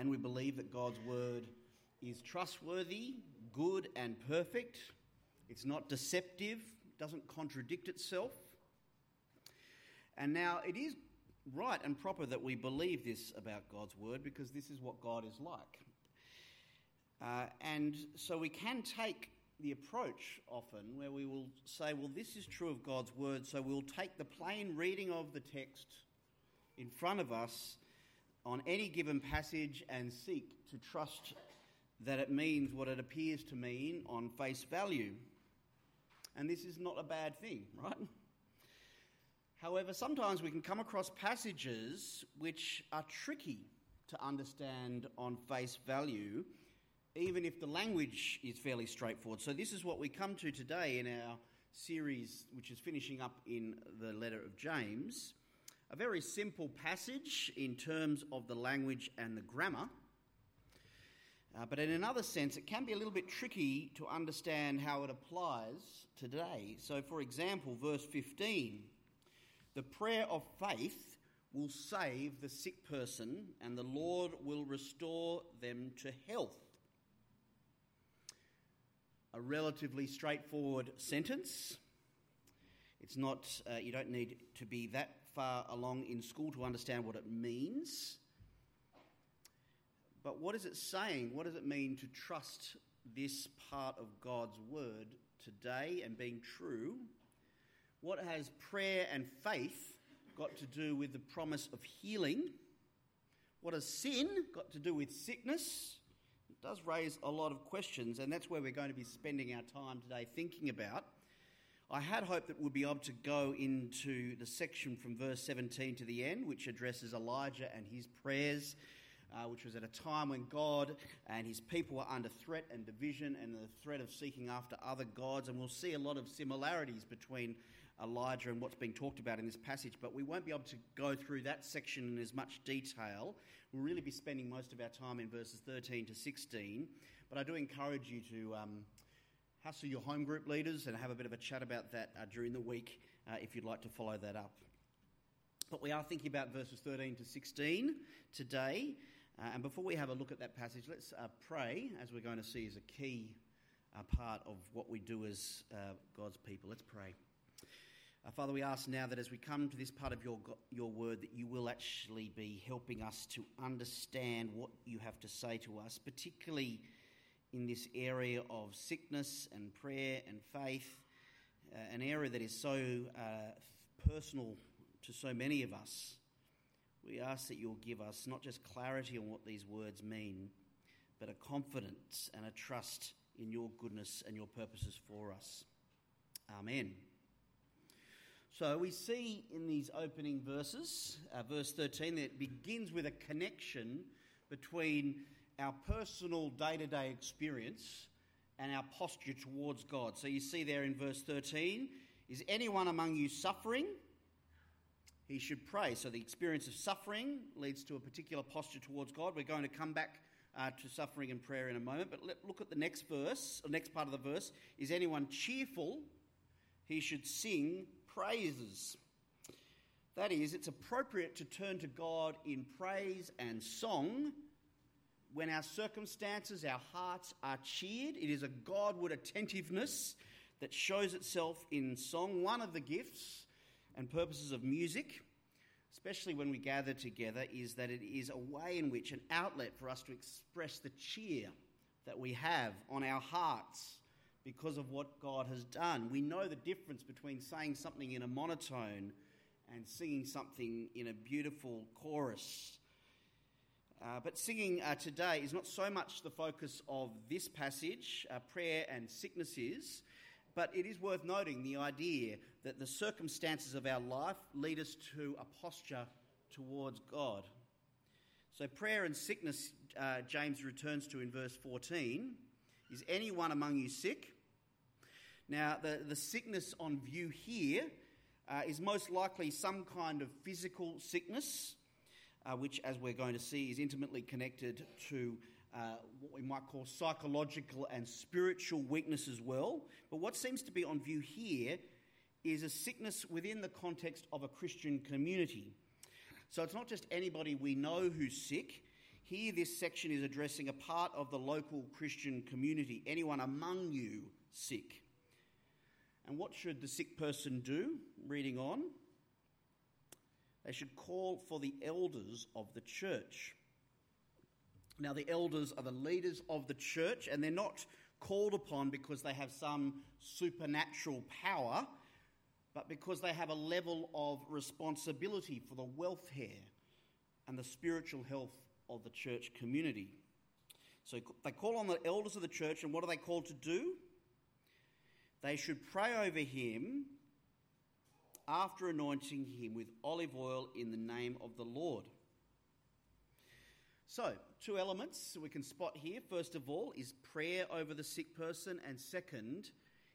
and we believe that God's word is trustworthy, good, and perfect. It's not deceptive, doesn't contradict itself. And now it is right and proper that we believe this about God's word because this is what God is like. Uh, and so we can take the approach often where we will say, well, this is true of God's word, so we'll take the plain reading of the text in front of us on any given passage and seek to trust that it means what it appears to mean on face value. And this is not a bad thing, right? However, sometimes we can come across passages which are tricky to understand on face value, even if the language is fairly straightforward. So, this is what we come to today in our series, which is finishing up in the letter of James. A very simple passage in terms of the language and the grammar. Uh, but in another sense, it can be a little bit tricky to understand how it applies today. So, for example, verse 15 the prayer of faith will save the sick person, and the Lord will restore them to health. A relatively straightforward sentence. It's not, uh, you don't need to be that far along in school to understand what it means. But what is it saying? What does it mean to trust this part of God's word today and being true? What has prayer and faith got to do with the promise of healing? What has sin got to do with sickness? It does raise a lot of questions, and that's where we're going to be spending our time today thinking about. I had hoped that we'd be able to go into the section from verse 17 to the end, which addresses Elijah and his prayers uh, which was at a time when God and his people were under threat and division and the threat of seeking after other gods. And we'll see a lot of similarities between Elijah and what's being talked about in this passage, but we won't be able to go through that section in as much detail. We'll really be spending most of our time in verses 13 to 16. But I do encourage you to. Um, hassle your home group leaders and have a bit of a chat about that uh, during the week uh, if you'd like to follow that up. But we are thinking about verses 13 to 16 today. Uh, and before we have a look at that passage, let's uh, pray, as we're going to see is a key uh, part of what we do as uh, God's people. Let's pray. Father, we ask now that as we come to this part of your, your word, that you will actually be helping us to understand what you have to say to us, particularly in this area of sickness and prayer and faith, uh, an area that is so personal to so many of us. We ask that you'll give us not just clarity on what these words mean, but a confidence and a trust in your goodness and your purposes for us. Amen. So we see in these opening verses, uh, verse 13, that it begins with a connection between our personal day to day experience and our posture towards God. So you see there in verse 13, is anyone among you suffering? he should pray. So the experience of suffering leads to a particular posture towards God. We're going to come back uh, to suffering and prayer in a moment, but let, look at the next verse, the next part of the verse. Is anyone cheerful? He should sing praises. That is, it's appropriate to turn to God in praise and song when our circumstances, our hearts are cheered. It is a Godward attentiveness that shows itself in song. One of the gifts and purposes of music, especially when we gather together, is that it is a way in which an outlet for us to express the cheer that we have on our hearts because of what God has done. We know the difference between saying something in a monotone and singing something in a beautiful chorus. Uh, but singing uh, today is not so much the focus of this passage, uh, prayer and sickness is, but it is worth noting the idea that the circumstances of our life lead us to a posture towards God. So, prayer and sickness, uh, James returns to in verse 14. Is anyone among you sick? Now, the, the sickness on view here uh, is most likely some kind of physical sickness, uh, which, as we're going to see, is intimately connected to uh, what we might call psychological and spiritual weakness as well. But what seems to be on view here is a sickness within the context of a Christian community. So it's not just anybody we know who's sick. Here, this section is addressing a part of the local Christian community, anyone among you sick. And what should the sick person do? Reading on. They should call for the elders of the church. Now, the elders are the leaders of the church, and they're not called upon because they have some supernatural power, but because they have a level of responsibility for the welfare and the spiritual health of the church community. So they call on the elders of the church, and what are they called to do? They should pray over him after anointing him with olive oil in the name of the Lord. So, two elements we can spot here. First of all, is prayer over the sick person, and second,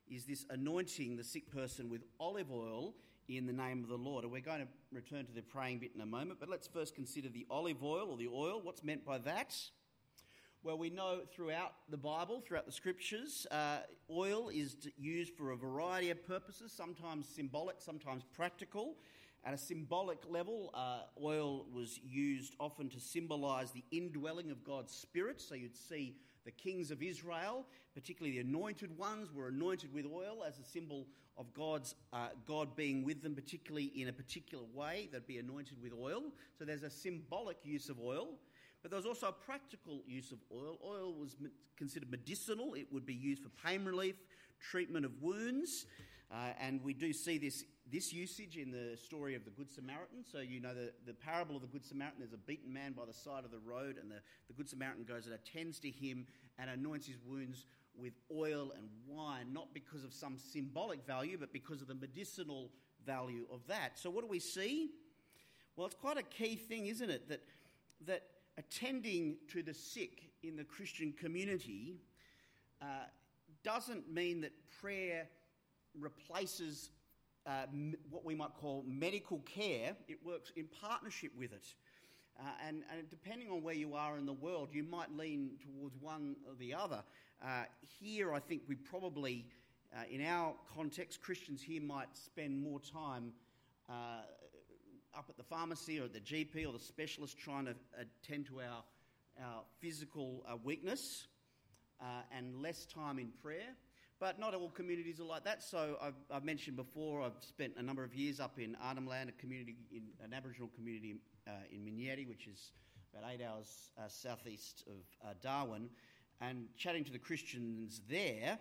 is this anointing the sick person with olive oil in the name of the Lord. And we're going to return to the praying bit in a moment, but let's first consider the olive oil or the oil. What's meant by that? Well, we know throughout the Bible, throughout the scriptures, uh, oil is used for a variety of purposes, sometimes symbolic, sometimes practical. At a symbolic level, uh, oil was used often to symbolize the indwelling of God's Spirit. So you'd see the kings of Israel, particularly the anointed ones, were anointed with oil as a symbol of God's uh, God being with them, particularly in a particular way. They'd be anointed with oil. So there's a symbolic use of oil. But there was also a practical use of oil. Oil was considered medicinal, it would be used for pain relief, treatment of wounds. Uh, and we do see this, this usage in the story of the Good Samaritan. So, you know, the, the parable of the Good Samaritan there's a beaten man by the side of the road, and the, the Good Samaritan goes and attends to him and anoints his wounds with oil and wine, not because of some symbolic value, but because of the medicinal value of that. So, what do we see? Well, it's quite a key thing, isn't it? That, that attending to the sick in the Christian community uh, doesn't mean that prayer replaces uh, m- what we might call medical care. It works in partnership with it. Uh, and, and, depending on where you are in the world, you might lean towards one or the other. Uh, here, I think we probably, uh, in our context, Christians here might spend more time uh, up at the pharmacy or the GP or the specialist trying to attend to our, our physical uh, weakness uh, and less time in prayer. But not all communities are like that. So I've, I've, mentioned before, I've spent a number of years up in Arnhem Land, a community, in, an Aboriginal community uh, in Minyerri, which is about eight hours uh, southeast of uh, Darwin, and chatting to the Christians there.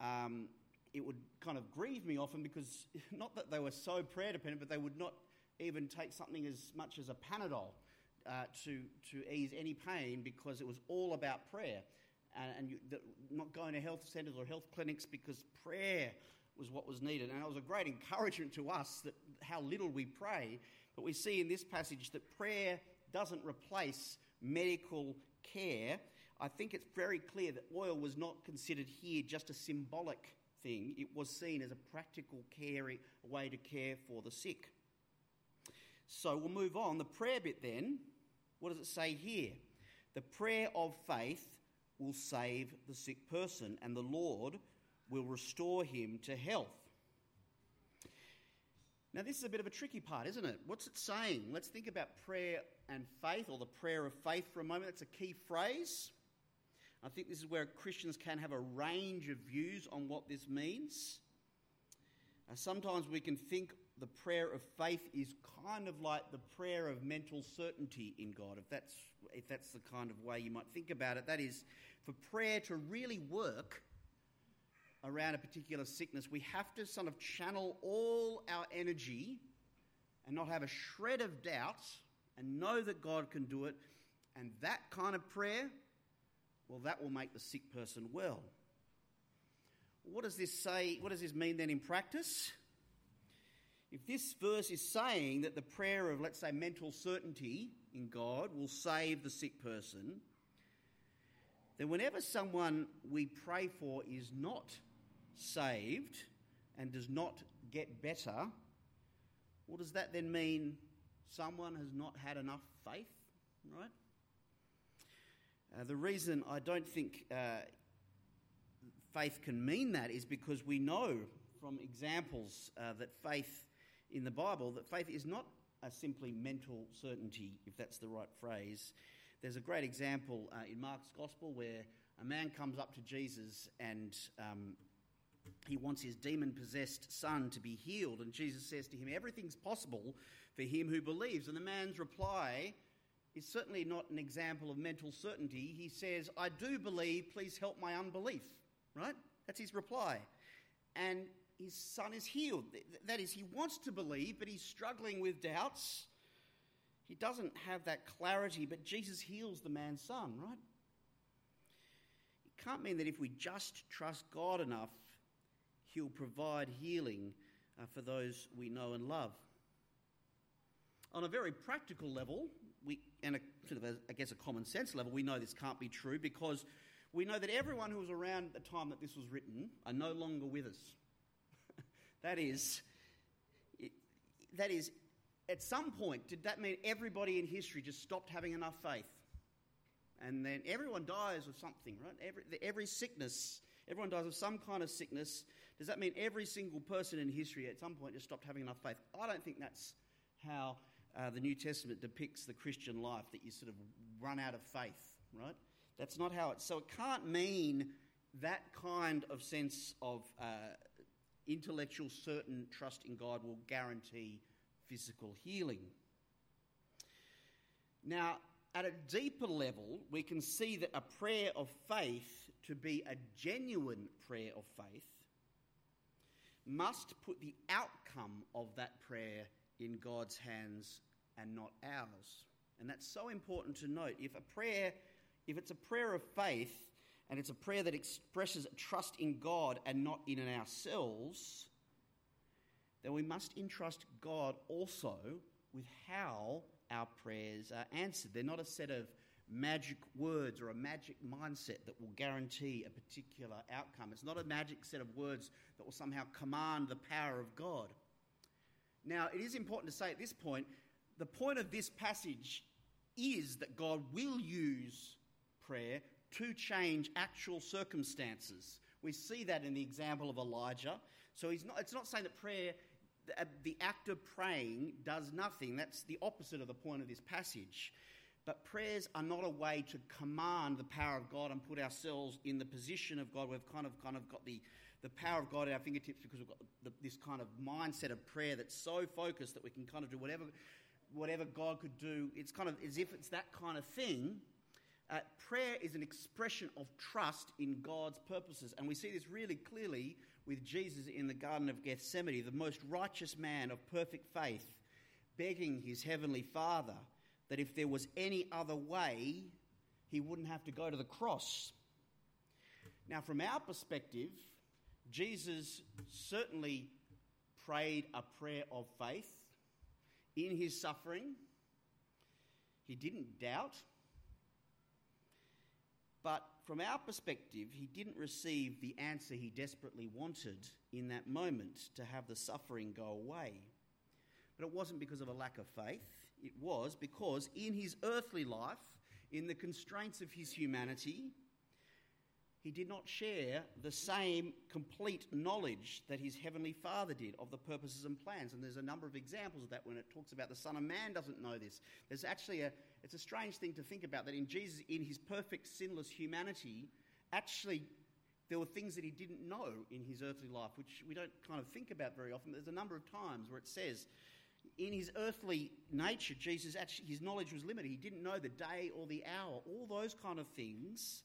Um, it would kind of grieve me often because not that they were so prayer dependent, but they would not even take something as much as a Panadol uh, to, to ease any pain because it was all about prayer. And, and you, the, not going to health centres or health clinics because prayer was what was needed. And it was a great encouragement to us that how little we pray. But we see in this passage that prayer doesn't replace medical care. I think it's very clear that oil was not considered here just a symbolic thing, it was seen as a practical way to care for the sick. So we'll move on. The prayer bit then, what does it say here? The prayer of faith will save the sick person, and the Lord will restore him to health. Now, this is a bit of a tricky part, isn't it? What's it saying? Let's think about prayer and faith, or the prayer of faith for a moment. That's a key phrase. I think this is where Christians can have a range of views on what this means. Uh, sometimes we can think the prayer of faith is kind of like the prayer of mental certainty in God, if that's, if that's the kind of way you might think about it. That is, for prayer to really work around a particular sickness, we have to sort of channel all our energy and not have a shred of doubt and know that God can do it. And that kind of prayer, well, that will make the sick person well. What does this say? What does this mean then in practice? If this verse is saying that the prayer of, let's say, mental certainty in God will save the sick person, then whenever someone we pray for is not saved and does not get better, what does that then mean? Someone has not had enough faith, right? Uh, the reason I don't think uh, faith can mean that is because we know from examples uh, that faith in the Bible that faith is not a simply mental certainty, if that's the right phrase. There's a great example uh, in Mark's Gospel where a man comes up to Jesus and um, he wants his demon possessed son to be healed. And Jesus says to him, Everything's possible for him who believes. And the man's reply is certainly not an example of mental certainty. He says, I do believe, please help my unbelief. Right? That's his reply. And his son is healed. That is, he wants to believe, but he's struggling with doubts. He doesn't have that clarity, but Jesus heals the man's son, right? It can't mean that if we just trust God enough, he'll provide healing uh, for those we know and love. On a very practical level, we, and a, sort of a, I guess a common sense level, we know this can't be true because we know that everyone who was around the time that this was written are no longer with us. That is, that is, at some point, did that mean everybody in history just stopped having enough faith? And then everyone dies of something, right? Every, every sickness, everyone dies of some kind of sickness. Does that mean every single person in history at some point just stopped having enough faith? I don't think that's how uh, the New Testament depicts the Christian life, that you sort of run out of faith, right? That's not how it. So it can't mean that kind of sense of uh, intellectual certain trust in God will guarantee physical healing. Now, at a deeper level, we can see that a prayer of faith, to be a genuine prayer of faith, must put the outcome of that prayer in God's hands and not ours. And that's so important to note. If a prayer, if it's a prayer of faith, and it's a prayer that expresses trust in God and not in ourselves, then we must entrust God also with how our prayers are answered. They're not a set of magic words or a magic mindset that will guarantee a particular outcome. It's not a magic set of words that will somehow command the power of God. Now, it is important to say at this point the point of this passage is that God will use prayer to change actual circumstances. We see that in the example of Elijah. So he's not, it's not saying that prayer uh, the act of praying does nothing. That's the opposite of the point of this passage. But prayers are not a way to command the power of God and put ourselves in the position of God. We've kind of kind of got the, the power of God at our fingertips because we've got the, this kind of mindset of prayer that's so focused that we can kind of do whatever, whatever God could do. It's kind of as if it's that kind of thing. Uh, prayer is an expression of trust in God's purposes. And we see this really clearly with Jesus in the Garden of Gethsemane, the most righteous man of perfect faith, begging his heavenly Father that if there was any other way, he wouldn't have to go to the cross. Now, from our perspective, Jesus certainly prayed a prayer of faith in his suffering. He didn't doubt. But from our perspective, he didn't receive the answer he desperately wanted in that moment to have the suffering go away. But it wasn't because of a lack of faith, it was because in his earthly life, in the constraints of his humanity, he did not share the same complete knowledge that his heavenly Father did of the purposes and plans. And there's a number of examples of that when it talks about the Son of Man doesn't know this. There's actually a, it's a strange thing to think about that in Jesus, in his perfect sinless humanity, actually there were things that he didn't know in his earthly life, which we don't kind of think about very often. There's a number of times where it says, in his earthly nature, Jesus actually, his knowledge was limited. He didn't know the day or the hour, all those kind of things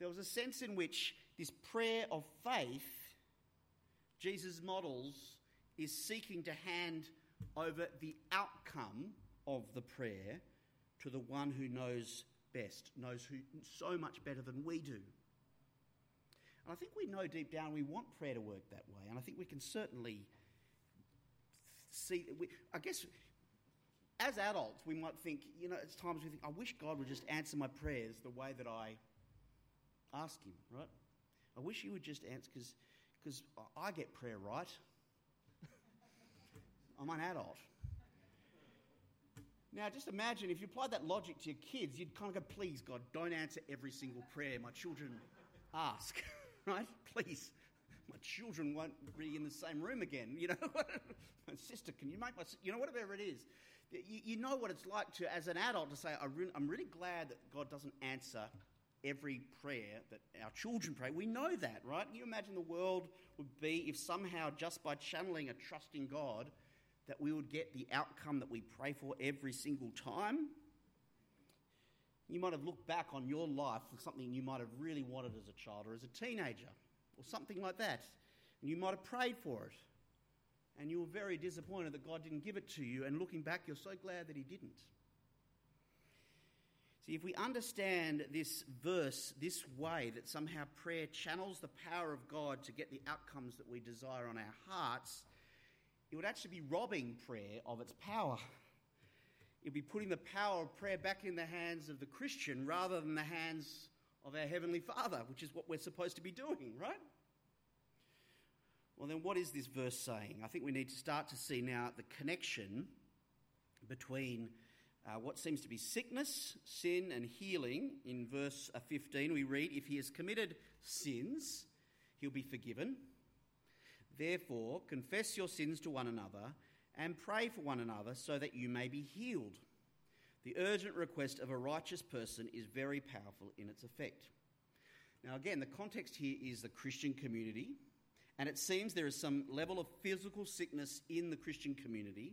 there was a sense in which this prayer of faith, Jesus models, is seeking to hand over the outcome of the prayer to the one who knows best, knows who so much better than we do. And I think we know deep down we want prayer to work that way, and I think we can certainly see. We, I guess as adults, we might think, you know, at times we think, I wish God would just answer my prayers the way that I Ask him, right? I wish you would just answer because I get prayer right. I'm an adult. Now, just imagine if you applied that logic to your kids, you'd kind of go, please, God, don't answer every single prayer my children ask, right? Please. My children won't be in the same room again. You know, my sister, can you make my, you know, whatever it is. You, you know what it's like to, as an adult, to say, I'm really glad that God doesn't answer every prayer that our children pray. We know that, right? Can you imagine the world would be if somehow, just by channeling a trust in God, that we would get the outcome that we pray for every single time? You might have looked back on your life for something you might have really wanted as a child or as a teenager or something like that. And you might have prayed for it. And you were very disappointed that God didn't give it to you. And looking back, you're so glad that He didn't. See, if we understand this verse this way, that somehow prayer channels the power of God to get the outcomes that we desire on our hearts, it would actually be robbing prayer of its power. It'd be putting the power of prayer back in the hands of the Christian rather than the hands of our Heavenly Father, which is what we're supposed to be doing, right? Well, then, what is this verse saying? I think we need to start to see now the connection between uh, what seems to be sickness, sin, and healing. In verse uh, 15, we read, If he has committed sins, he'll be forgiven. Therefore, confess your sins to one another and pray for one another so that you may be healed. The urgent request of a righteous person is very powerful in its effect. Now, again, the context here is the Christian community, and it seems there is some level of physical sickness in the Christian community,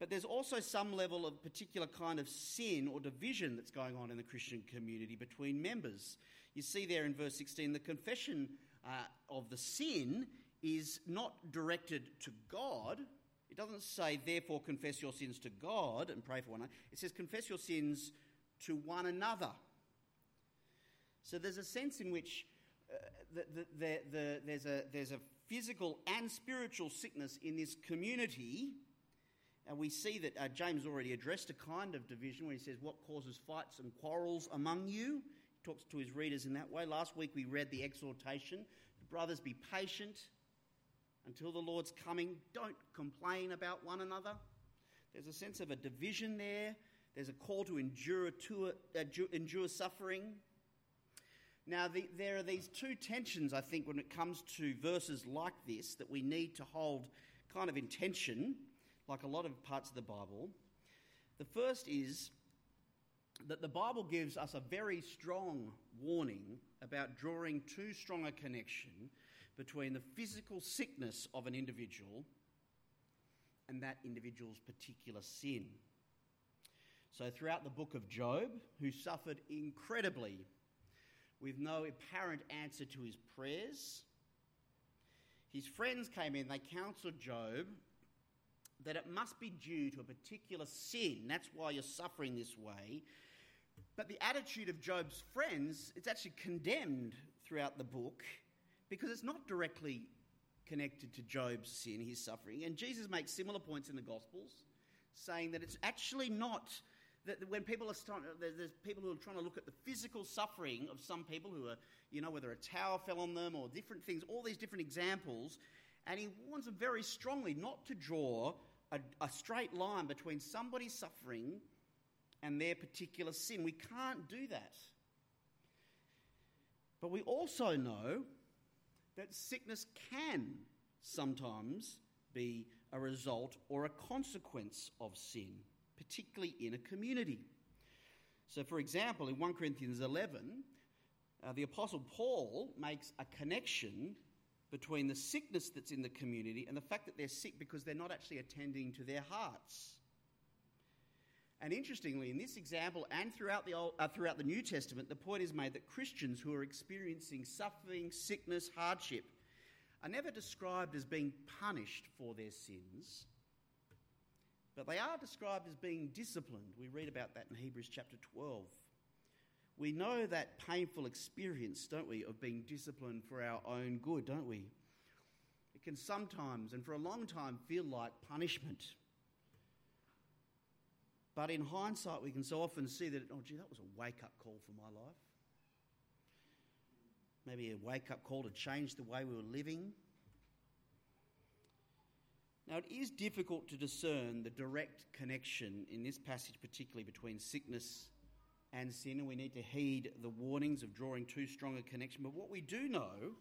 but there's also some level of particular kind of sin or division that's going on in the Christian community between members. You see there in verse 16, the confession uh, of the sin is not directed to God, it doesn't say, therefore, confess your sins to God and pray for one another. It says, confess your sins to one another. So there's a sense in which uh, the, the, the, there's, a, there's a physical and spiritual sickness in this community. And we see that uh, James already addressed a kind of division when he says, What causes fights and quarrels among you? He talks to his readers in that way. Last week we read the exhortation Brothers, be patient until the Lord's coming. Don't complain about one another. There's a sense of a division there. There's a call to endure, to, uh, endure suffering. Now, the, there are these two tensions, I think, when it comes to verses like this that we need to hold kind of in tension, like a lot of parts of the Bible. The first is that the Bible gives us a very strong warning about drawing too strong a connection between the physical sickness of an individual and that individual's particular sin. So, throughout the book of Job, who suffered incredibly with no apparent answer to his prayers, his friends came in, they counseled Job that it must be due to a particular sin. That's why you're suffering this way. But the attitude of Job's friends, it's actually condemned throughout the book because it's not directly connected to Job's sin, his suffering. And Jesus makes similar points in the Gospels, saying that it's actually not that when people are there's people who are trying to look at the physical suffering of some people who are, you know, whether a tower fell on them or different things, all these different examples, and he warns them very strongly not to draw a, a straight line between somebody's suffering and their particular sin. We can't do that. But we also know that sickness can sometimes be a result or a consequence of sin, particularly in a community. So, for example, in 1 Corinthians 11, uh, the Apostle Paul makes a connection between the sickness that's in the community and the fact that they're sick because they're not actually attending to their hearts. And interestingly, in this example and throughout the, Old, uh, throughout the New Testament, the point is made that Christians who are experiencing suffering, sickness, hardship are never described as being punished for their sins, but they are described as being disciplined. We read about that in Hebrews chapter 12. We know that painful experience, don't we, of being disciplined for our own good, don't we? It can sometimes and for a long time feel like punishment. But in hindsight, we can so often see that, oh, gee, that was a wake up call for my life. Maybe a wake up call to change the way we were living. Now, it is difficult to discern the direct connection in this passage, particularly between sickness and sin, and we need to heed the warnings of drawing too strong a connection. But what we do know,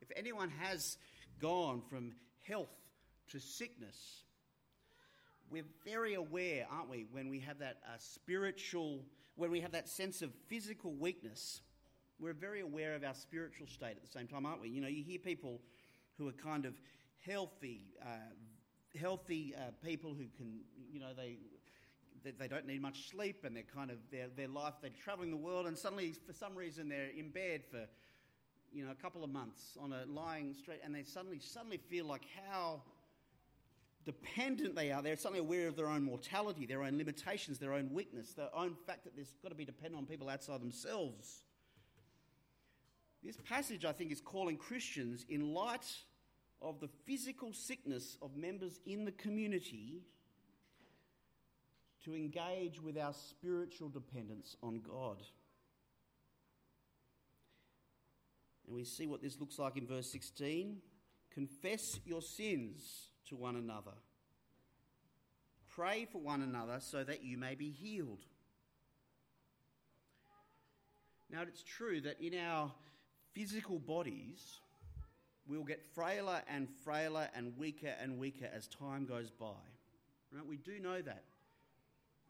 if anyone has gone from health to sickness, we're very aware, aren't we, when we have that uh, spiritual, when we have that sense of physical weakness, we're very aware of our spiritual state at the same time, aren't we? You know, you hear people who are kind of healthy, uh, healthy uh, people who can, you know, they, they, they don't need much sleep and they're kind of, their, their life, they're traveling the world and suddenly, for some reason, they're in bed for, you know, a couple of months on a lying straight and they suddenly, suddenly feel like how dependent they are. They're suddenly aware of their own mortality, their own limitations, their own weakness, their own fact that there's got to be dependent on people outside themselves. This passage, I think, is calling Christians, in light of the physical sickness of members in the community, to engage with our spiritual dependence on God. And we see what this looks like in verse 16. Confess your sins to one another. Pray for one another so that you may be healed. Now, it's true that in our physical bodies, we'll get frailer and frailer and weaker and weaker as time goes by. Right? We do know that.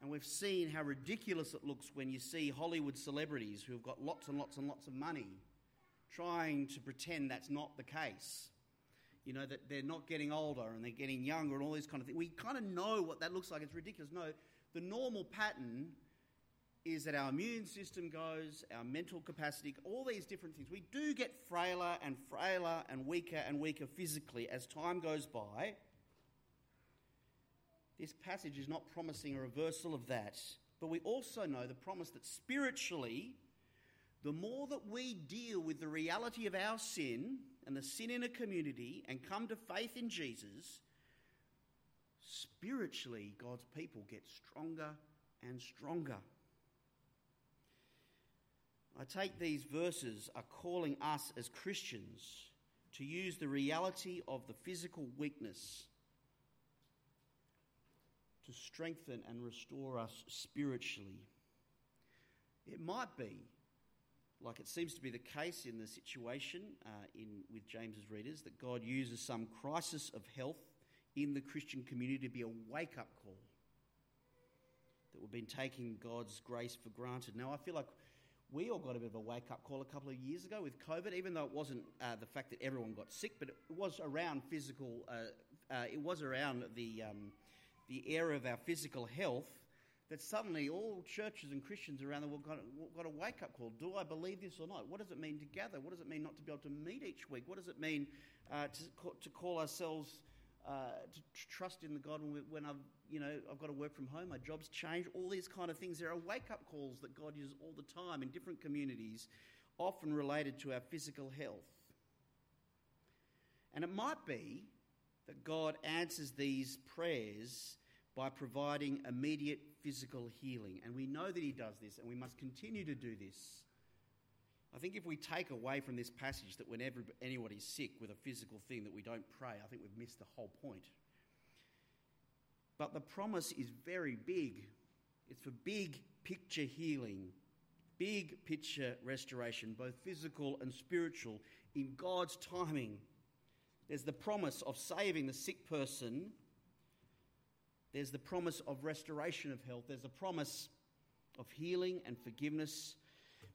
And we've seen how ridiculous it looks when you see Hollywood celebrities who have got lots and lots and lots of money trying to pretend that's not the case you know, that they're not getting older and they're getting younger and all these kind of things. We kind of know what that looks like. It's ridiculous. No, the normal pattern is that our immune system goes, our mental capacity, all these different things. We do get frailer and frailer and weaker and weaker physically as time goes by. This passage is not promising a reversal of that, but we also know the promise that spiritually, the more that we deal with the reality of our sin, and the sin in a community and come to faith in Jesus, spiritually, God's people get stronger and stronger. I take these verses are calling us as Christians to use the reality of the physical weakness to strengthen and restore us spiritually. It might be like it seems to be the case in the situation uh, in, with James's readers, that God uses some crisis of health in the Christian community to be a wake up call. That we've been taking God's grace for granted. Now, I feel like we all got a bit of a wake up call a couple of years ago with COVID, even though it wasn't uh, the fact that everyone got sick, but it was around physical, uh, uh it was around the, um, the era of our physical health that suddenly all churches and Christians around the world got, got a wake up call. Do I believe this or not? What does it mean to gather? What does it mean not to be able to meet each week? What does it mean uh, to, to call ourselves uh, to trust in the God when I've, you know, I've got to work from home, my job's changed, all these kind of things. There are wake up calls that God uses all the time in different communities, often related to our physical health. And it might be that God answers these prayers by providing immediate physical healing. And we know that He does this, and we must continue to do this. I think if we take away from this passage that whenever anybody's sick with a physical thing that we don't pray, I think we've missed the whole point. But the promise is very big. It's for big picture healing, big picture restoration, both physical and spiritual, in God's timing. There's the promise of saving the sick person there's the promise of restoration of health. There's a promise of healing and forgiveness.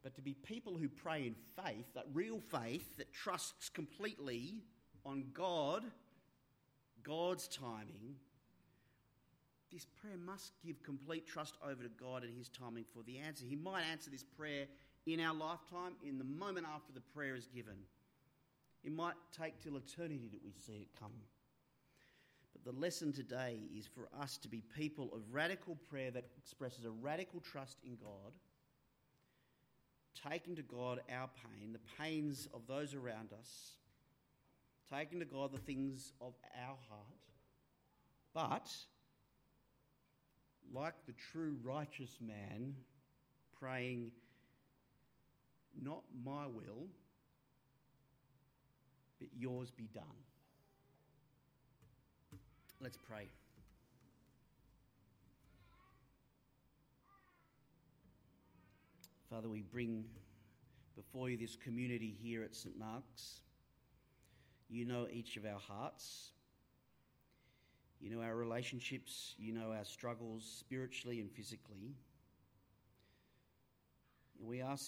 But to be people who pray in faith, that real faith that trusts completely on God, God's timing, this prayer must give complete trust over to God and His timing for the answer. He might answer this prayer in our lifetime, in the moment after the prayer is given. It might take till eternity that we see it come. The lesson today is for us to be people of radical prayer that expresses a radical trust in God, taking to God our pain, the pains of those around us, taking to God the things of our heart, but like the true righteous man, praying, Not my will, but yours be done. Let's pray. Father, we bring before you this community here at St. Mark's. You know each of our hearts. You know our relationships, you know our struggles spiritually and physically. And we ask